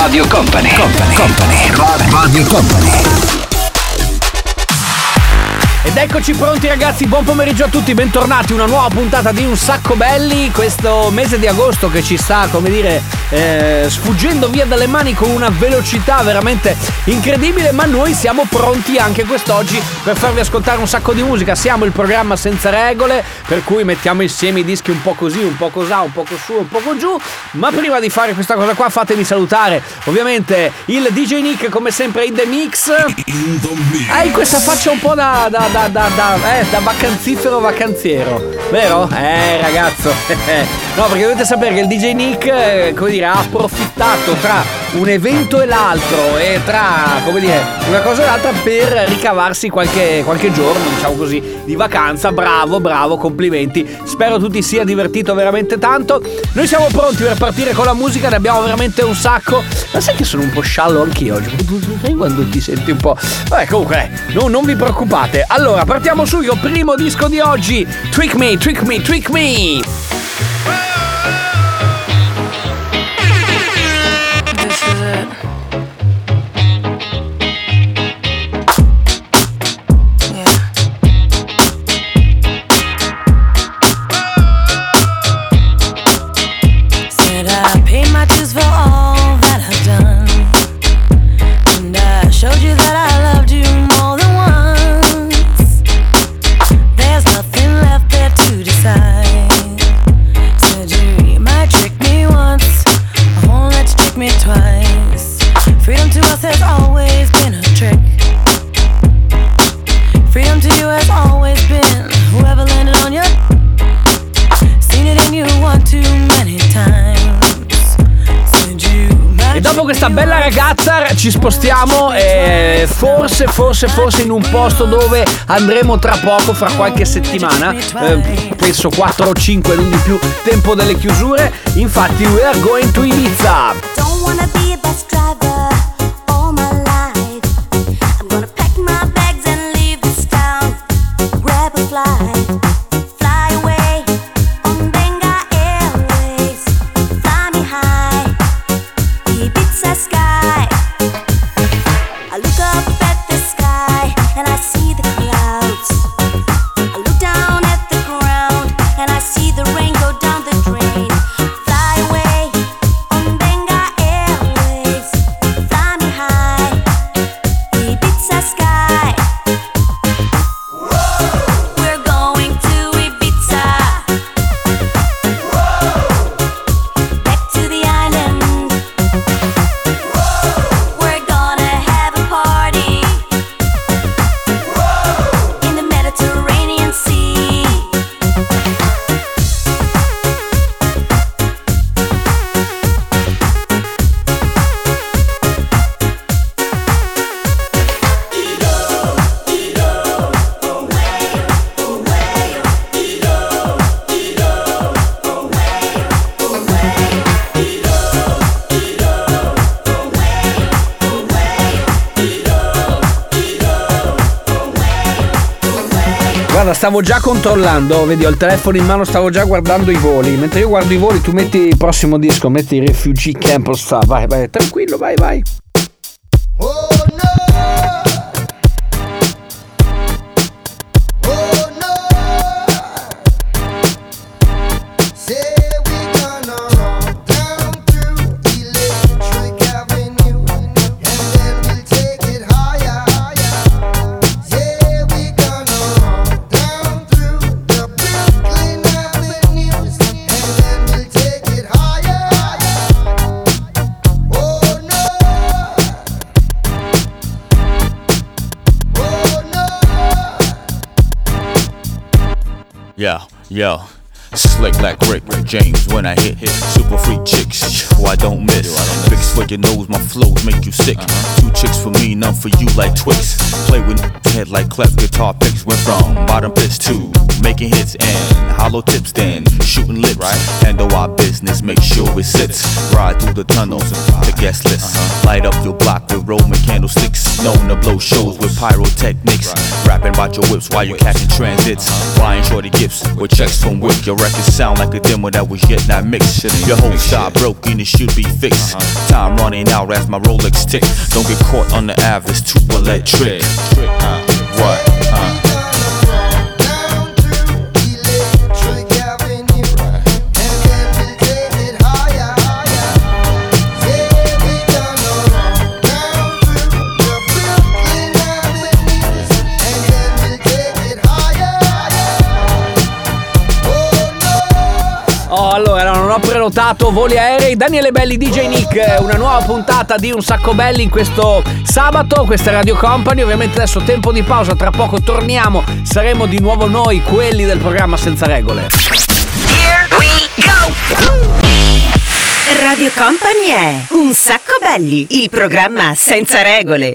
Radio Company, Company, Company, Radio Company. Ed eccoci pronti ragazzi, buon pomeriggio a tutti, bentornati, una nuova puntata di Un Sacco Belli, questo mese di agosto che ci sta, come dire, eh, sfuggendo via dalle mani con una velocità veramente incredibile, ma noi siamo pronti anche quest'oggi per farvi ascoltare un sacco di musica, siamo il programma senza regole, per cui mettiamo insieme i dischi un po' così, un po' cosà, un po' su, un po' giù, ma prima di fare questa cosa qua fatemi salutare ovviamente il DJ Nick come sempre in the mix. Hai questa faccia un po' da, da, da, da, da, eh, da vacanzifero vacanziero, vero? Eh ragazzo, no perché dovete sapere che il DJ Nick, eh, come dire, ha approfittato tra un evento e l'altro e tra, come dire, una cosa e l'altra per ricavarsi qualche, qualche giorno, diciamo così, di vacanza. Bravo, bravo, complimenti. Spero tu ti sia divertito veramente tanto. Noi siamo pronti per partire con la musica, ne abbiamo veramente un sacco. Ma sai che sono un po' sciallo anch'io oggi? Sai quando ti senti un po'. Vabbè, comunque, no, non vi preoccupate. Allora, partiamo subito. Primo disco di oggi. Trick me, trick me, trick me. Ci spostiamo e forse, forse, forse in un posto dove andremo tra poco, fra qualche settimana, eh, penso 4 o 5, non di più, tempo delle chiusure. Infatti we are going to Ibiza. Don't wanna be a bus stavo già controllando, vedi, ho il telefono in mano, stavo già guardando i voli. Mentre io guardo i voli, tu metti il prossimo disco, metti Refugee Camp Star. Vai, vai, tranquillo, vai, vai. Yeah. Slick like Rick James when I hit. Super freak chicks, who I don't miss. Fix for your nose, my flows make you sick. Uh-huh. Two chicks for me, none for you like Twix. Play with head like cleft guitar picks. Went from bottom pits to making hits and hollow tips, then shooting lips. Handle our business, make sure it sits. Ride through the tunnels, the guest list. Uh-huh. Light up your block with Roman candlesticks. Known to blow shows with pyrotechnics. Rapping about your whips while you're catching transits. Uh-huh. Buying shorty gifts with checks from Wick. Your records sound like a demo that was yet not mixed. Your whole style broken, it should be fixed. Time running out as my Rolex tick. Don't get caught on the Ave, it's too electric. What? Prenotato voli aerei. Daniele Belli, DJ Nick, una nuova puntata di Un Sacco Belli in questo sabato. Questa è Radio Company. Ovviamente adesso tempo di pausa, tra poco torniamo. Saremo di nuovo noi, quelli del programma Senza Regole. Radio Company è Un sacco belli, il programma senza regole.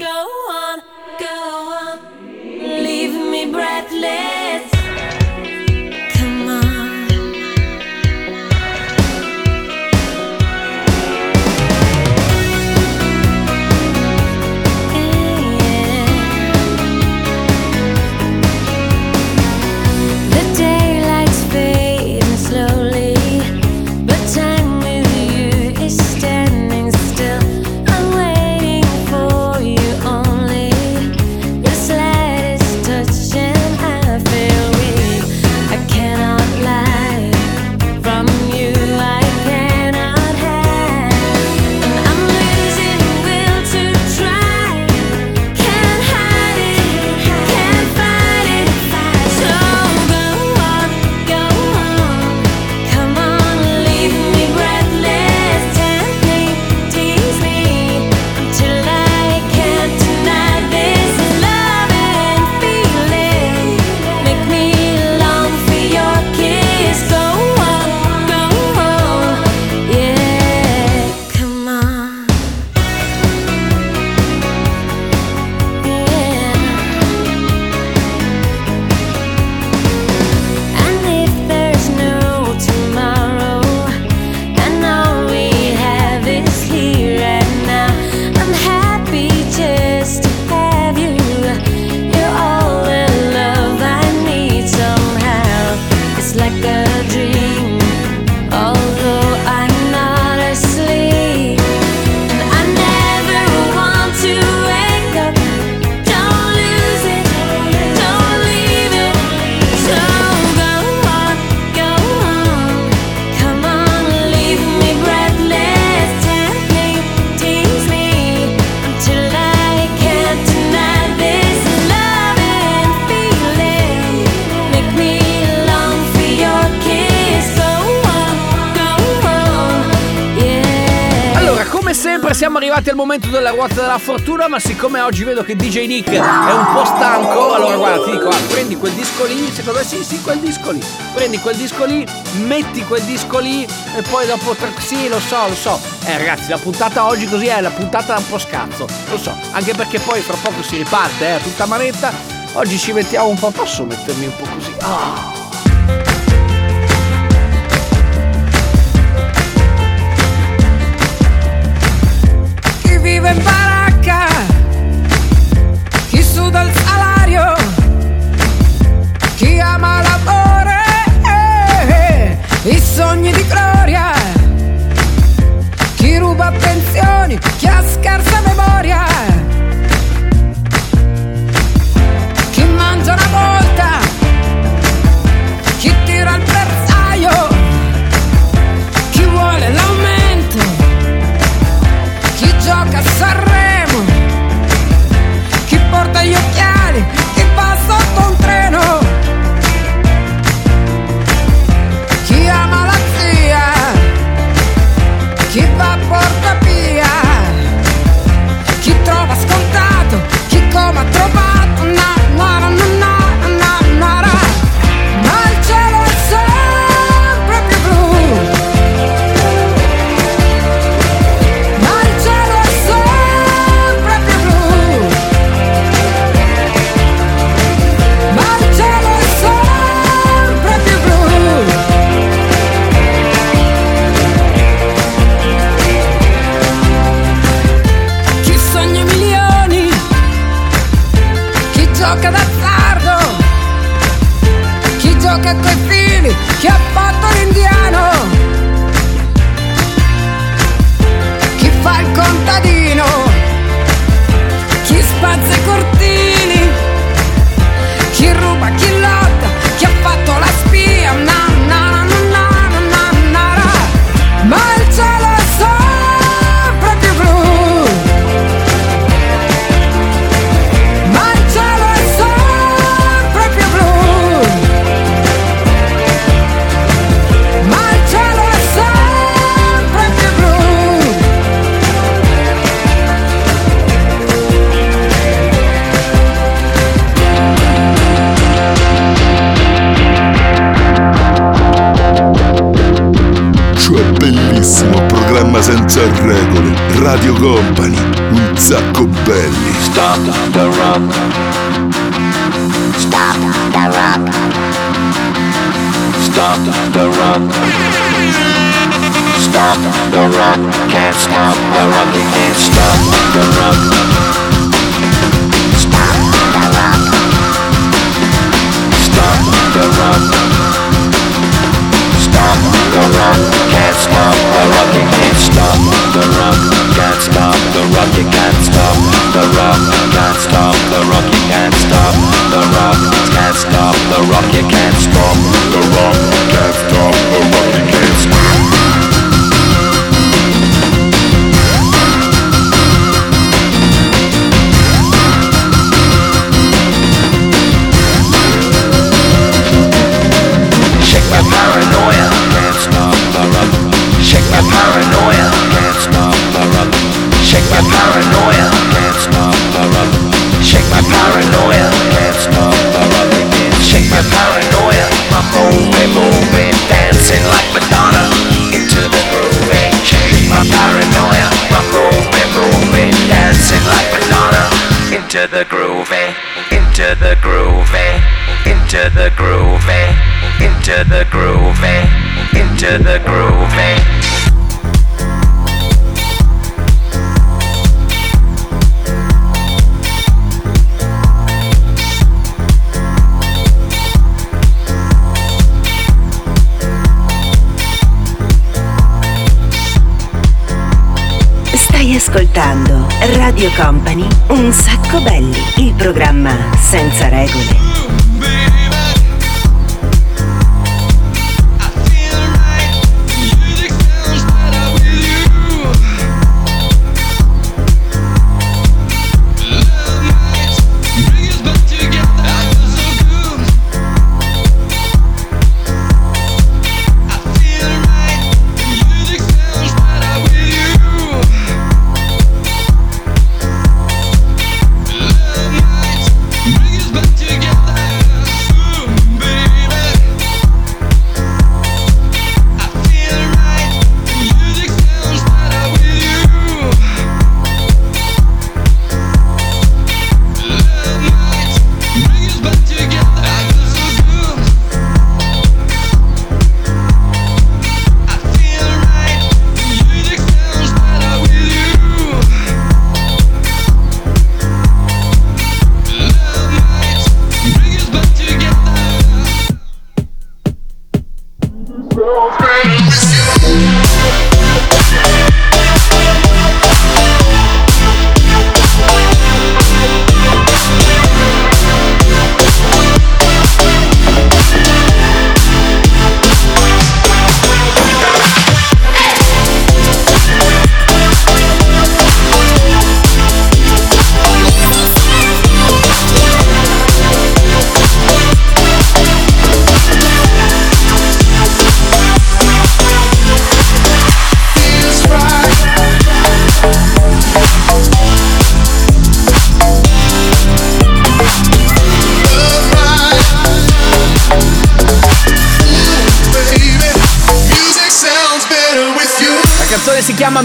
Siamo arrivati al momento della ruota della fortuna, ma siccome oggi vedo che DJ Nick è un po' stanco, allora guarda, ti dico, ah, prendi quel disco lì, secondo me sì, sì, quel disco lì. Prendi quel disco lì, metti quel disco lì e poi dopo tre... Sì, lo so, lo so. Eh ragazzi, la puntata oggi così è la puntata un po' scazzo, lo so, anche perché poi fra poco si riparte, eh, tutta manetta. Oggi ci mettiamo un po', posso mettermi un po' così? Ah. chi vive in baracca, chi suda il salario, chi ama l'amore, eh, i sogni di gloria, chi ruba pensioni, chi ha scarsa memoria, Can't stop the rock. You can't stop the rock. Stop the rock. Can't stop the rock. You can't stop the rock. Can't stop the rock. You can't stop the rock. Can't stop the rock. You can't stop the rock. Can't stop the rock. You can't stop the rock. Can't stop the rock. You can't stop. Into the groove, into the groove. Stai ascoltando Radio Company, un sacco belli, il programma senza regole.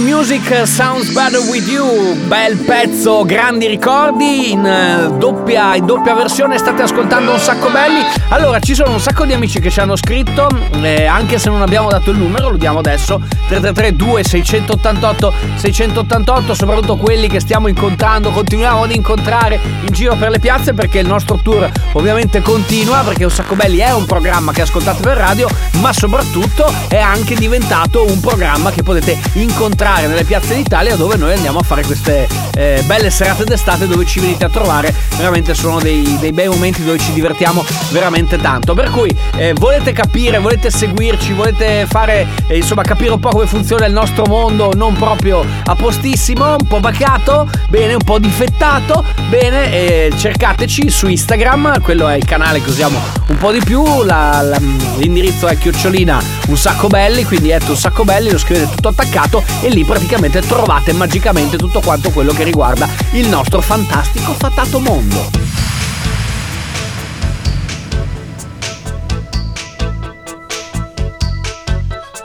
Music uh, Sounds Better With You, bel pezzo, grandi ricordi in eh, doppia, in doppia versione, state ascoltando un sacco belli. Allora, ci sono un sacco di amici che ci hanno scritto, eh, anche se non abbiamo dato il numero, lo diamo adesso, 333 2688 688, soprattutto quelli che stiamo incontrando, continuiamo ad incontrare in giro per le piazze perché il nostro tour ovviamente continua, perché un sacco belli è un programma che ascoltate per radio, ma soprattutto è anche diventato un programma che potete incontrare nelle piazze d'Italia dove noi andiamo a fare queste eh, belle serate d'estate dove ci venite a trovare. Veramente sono dei, dei bei momenti dove ci divertiamo veramente tanto. Per cui eh, volete capire volete seguirci volete fare eh, insomma capire un po' come funziona il nostro mondo non proprio a postissimo un po' bacato bene un po' difettato bene eh, cercateci su Instagram quello è il canale che usiamo un po' di più la- la- l'indirizzo è chiocciolina un sacco belli quindi è un sacco belli lo scrivete tutto attaccato e lì praticamente trovate magicamente tutto quanto quello che riguarda il nostro fantastico fatato mondo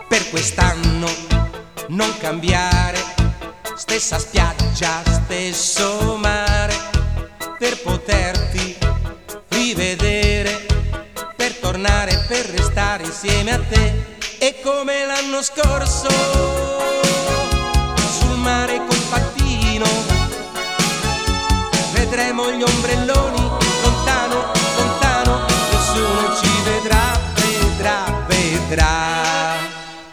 per quest'anno non cambiare, stessa spiaggia, stesso mare, per poterti rivedere, per tornare, per restare insieme a te. E come l'anno scorso, ombrelloni lontano, lontano, nessuno ci vedrà, vedrà, vedrà.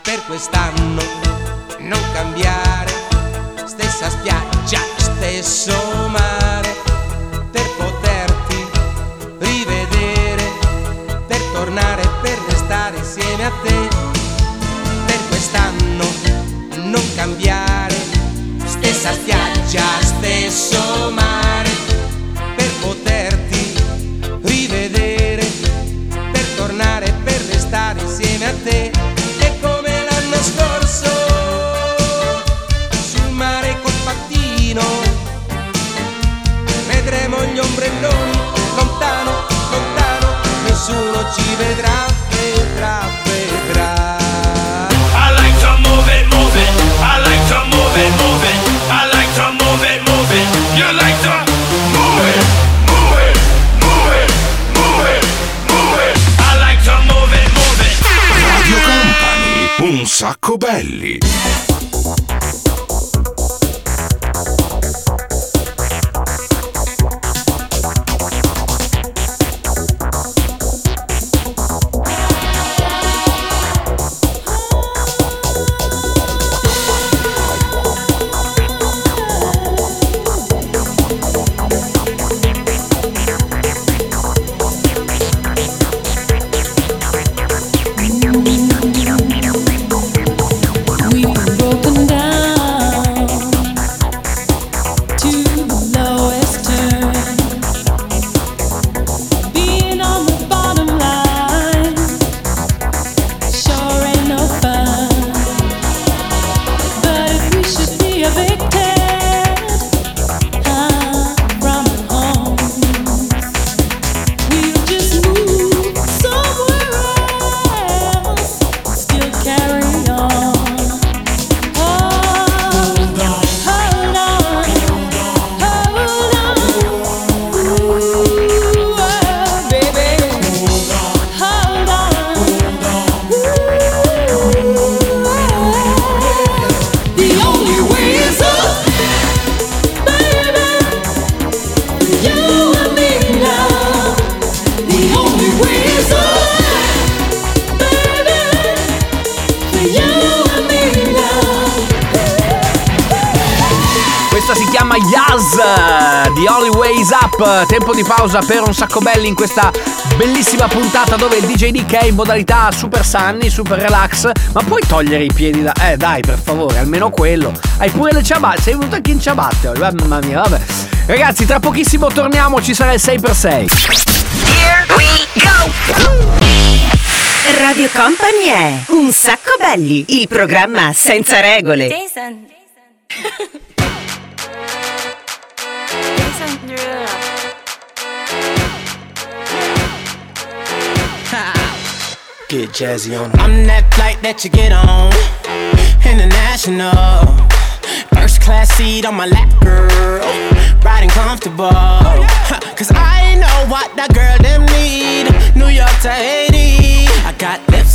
Per quest'anno non cambiare, stessa spiaggia, stesso mare, per poterti rivedere, per tornare, per restare insieme a te. Per quest'anno non cambiare, stessa spiaggia, stesso mare, vedrà, vedrà, vedrà. I like to move it, move it. I like to move it, move it. I like to move it, move it. You like to move it, move it, move it, move it, move it. I like to move it, move it. Radio Company, un sacco belli. Up. Tempo di pausa per un sacco belli in questa bellissima puntata dove il DJ Nick è in modalità super sunny, super relax. Ma puoi togliere i piedi da. Eh dai, per favore, almeno quello. Hai pure le ciabatte. Sei venuto anche in ciabatte oggi. Mamma mia, vabbè. Ragazzi, tra pochissimo torniamo, ci sarà il 6x6. Here we go! Radio Company è Un sacco belli, il programma senza regole. Jason. Jason. Get jazzy on. I'm that flight that you get on. International. First class seat on my lap, girl. Riding comfortable. Cause I know what that girl them need. New York to Haiti. I got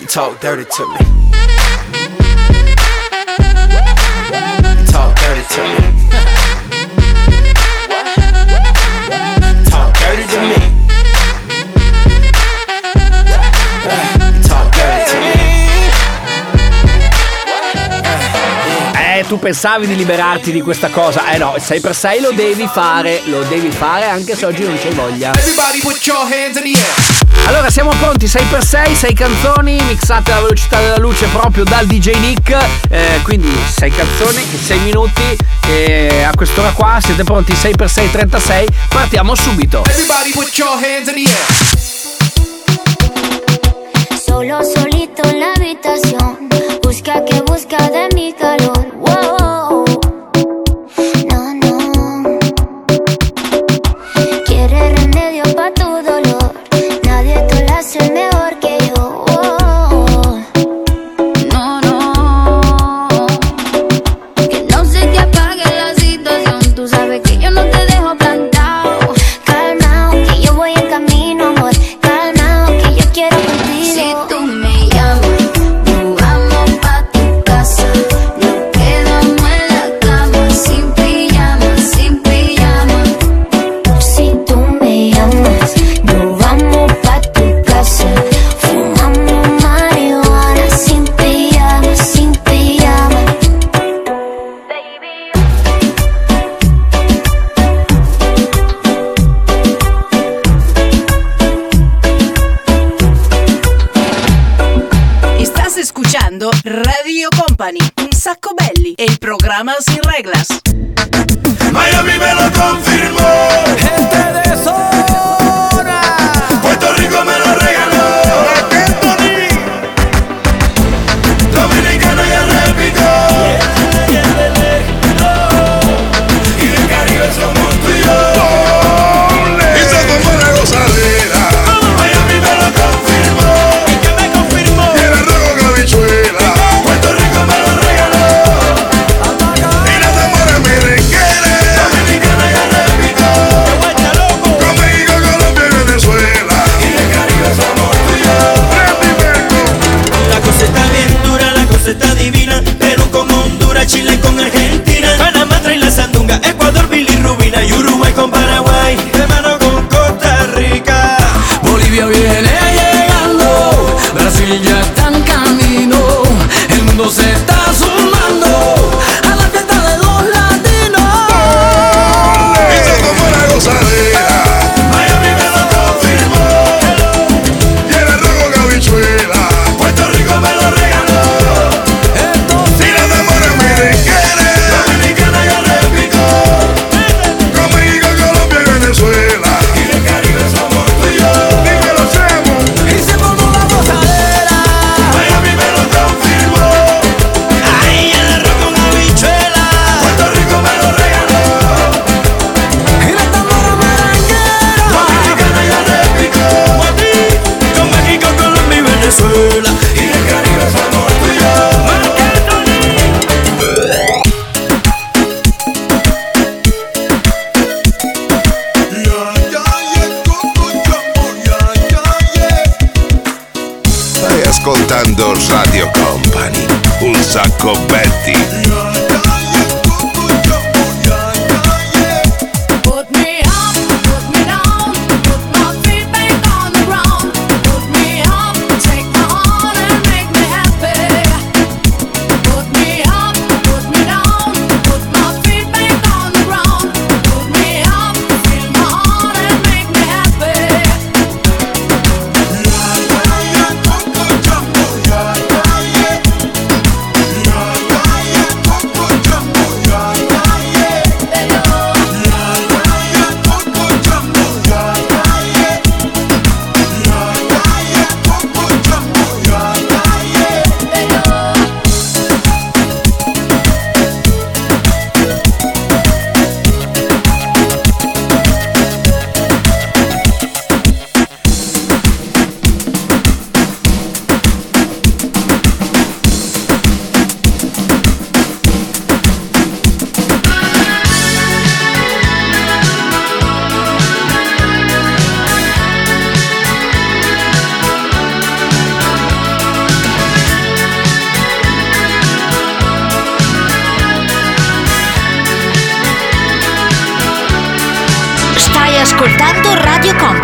you talk dirty to me. pensavi di liberarti di questa cosa. Eh no, 6x6 lo devi fare, lo devi fare anche se oggi non c'hai voglia. Allora siamo pronti, 6x6, 6 canzoni mixate alla velocità della luce proprio dal DJ Nick. Eh, quindi 6 canzoni 6 minuti. E a quest'ora qua siete pronti 6x6 36. Partiamo subito. Everybody put your hands in the air. Solo solito en la habitación. Busca que busca de mi cariño. Radio Company. Un sacco Betty.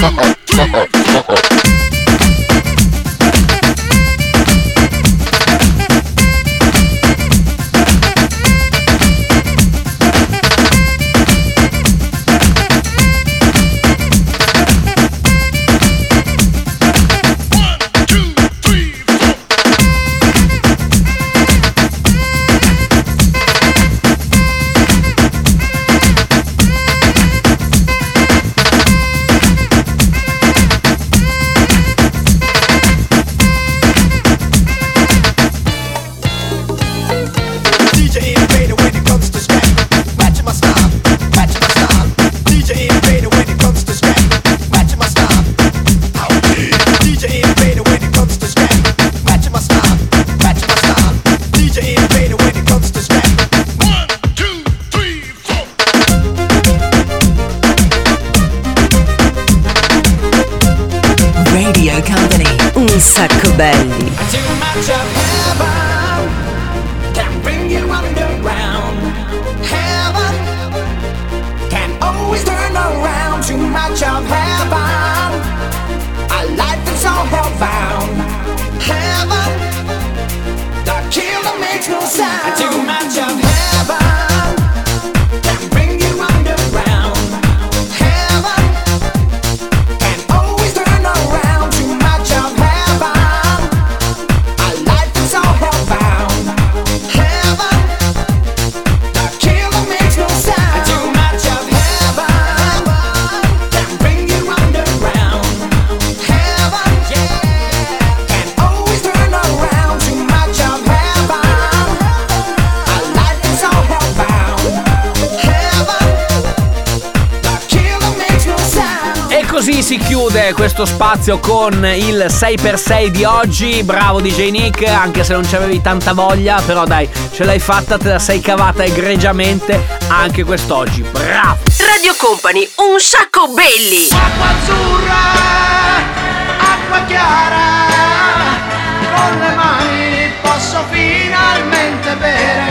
Uh-oh. conclude questo spazio con il 6x6 di oggi. Bravo DJ Nick, anche se non c'avevi tanta voglia, però dai, ce l'hai fatta, te la sei cavata egregiamente anche quest'oggi. Bravo! Radio Company, un sacco belli! Acqua azzurra, acqua chiara, con le mani posso finalmente bere.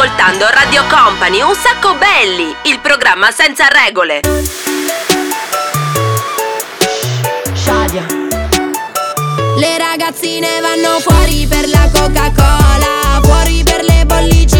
ascoltando Radio Company Un Sacco Belli, il programma senza regole. Shadia. Le ragazzine vanno fuori per la Coca-Cola, fuori per le bollicine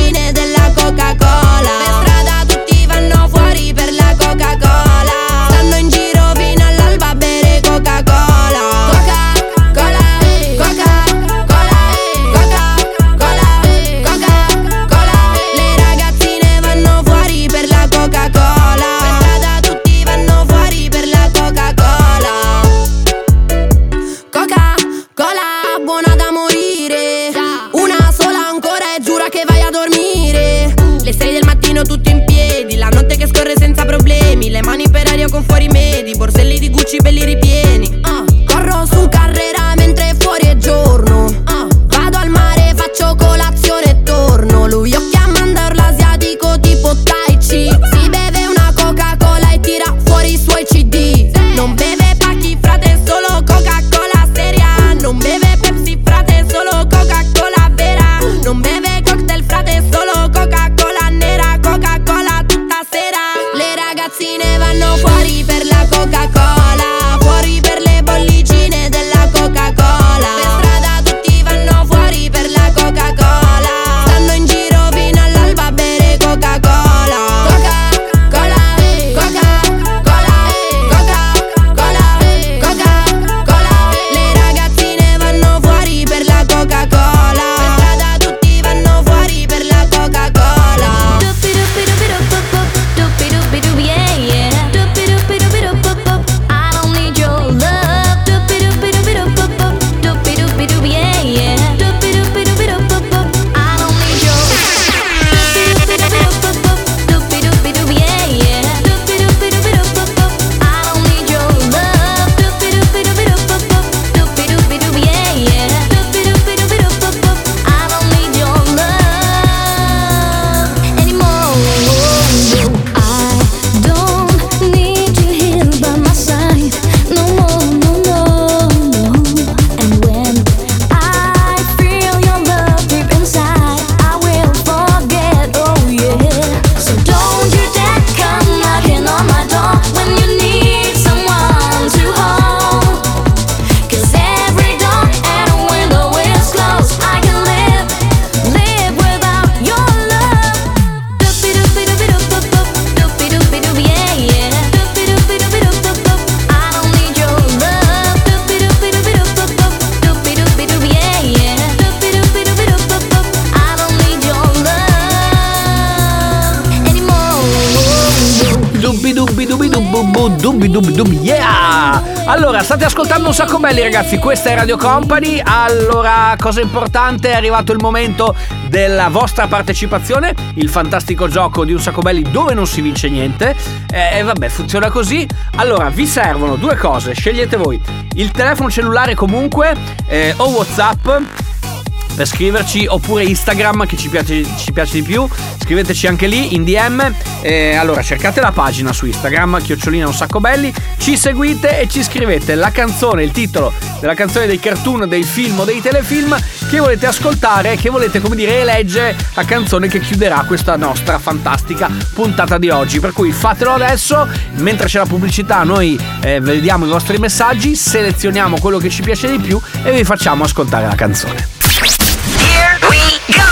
state ascoltando un sacco belli ragazzi. Questa è Radio Company. Allora cosa importante è arrivato il momento della vostra partecipazione. Il fantastico gioco di un sacco belli dove non si vince niente. E eh, vabbè funziona così. Allora vi servono due cose. Scegliete voi. Il telefono cellulare comunque eh, o Whatsapp per scriverci oppure Instagram che ci piace, ci piace di più. Scriveteci anche lì in DM Eh, allora cercate la pagina su Instagram chiocciolina un sacco belli. Ci seguite e ci scrivete la canzone il titolo della canzone dei cartoon dei film o dei telefilm che volete ascoltare che volete come dire eleggere la canzone che chiuderà questa nostra fantastica puntata di oggi. Per cui fatelo adesso. Mentre c'è la pubblicità noi eh, vediamo i vostri messaggi selezioniamo quello che ci piace di più e vi facciamo ascoltare la canzone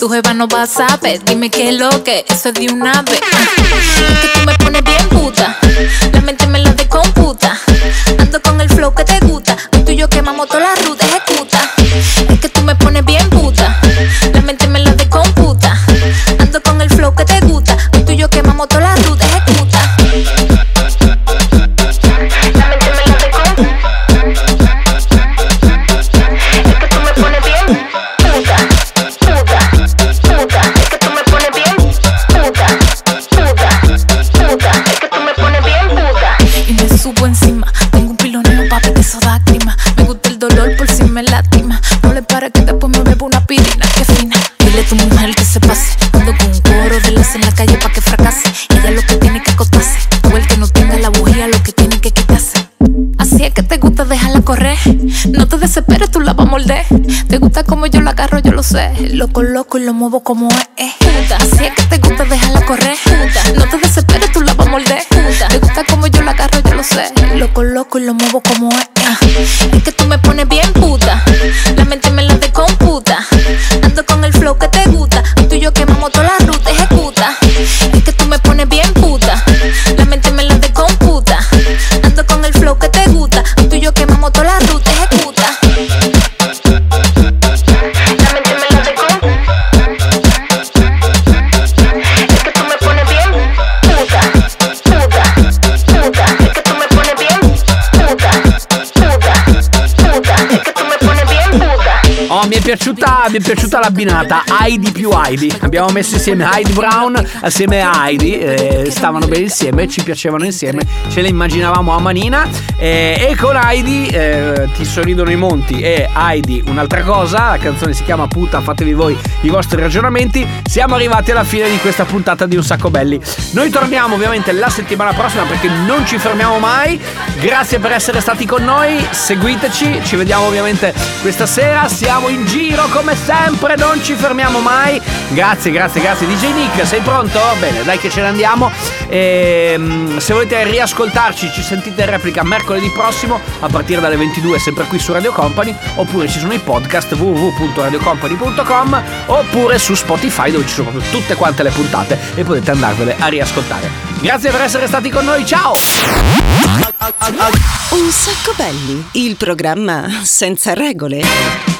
Tu jeva no va a saber, dime qué es lo que eso es de una vez. Es que tú me pones bien puta, la mente me la descomputa. Ando con el flow que te gusta, tú y yo quemamos toda la desesperes, tú la vas a morder. Te gusta como yo la agarro, yo lo sé. Lo coloco y lo muevo como es. eh. Así es que te gusta dejarla correr. No te desesperes, tú la vas a morder. Te gusta como yo la agarro, yo lo sé. Lo coloco y lo muevo como es. eh. Es que tú me pones bien puta. La mente me la descomputa. Mi è piaciuta, mi è piaciuta l'abbinata Heidi più Heidi. Abbiamo messo insieme Heidi Brown assieme a Heidi. eh, stavano bene insieme, ci piacevano insieme, ce le immaginavamo a manina. eh, e con Heidi eh, ti sorridono i monti. E Heidi, un'altra cosa, la canzone si chiama Puta, fatevi voi i vostri ragionamenti. Siamo arrivati alla fine di questa puntata di Un Sacco Belli. Noi torniamo ovviamente la settimana prossima perché non ci fermiamo mai. Grazie per essere stati con noi, seguiteci, ci vediamo ovviamente questa sera. Siamo in in giro come sempre, non ci fermiamo mai. Grazie, grazie, grazie. DJ Nick, sei pronto? Bene, dai che ce ne andiamo. Ehm, se volete riascoltarci, ci sentite in replica mercoledì prossimo a partire dalle 22, sempre qui su Radio Company, oppure ci sono i podcast www.radiocompany.com oppure su Spotify dove ci sono proprio tutte quante le puntate e potete andarvele a riascoltare. Grazie per essere stati con noi, ciao! Un sacco belli, il programma senza regole.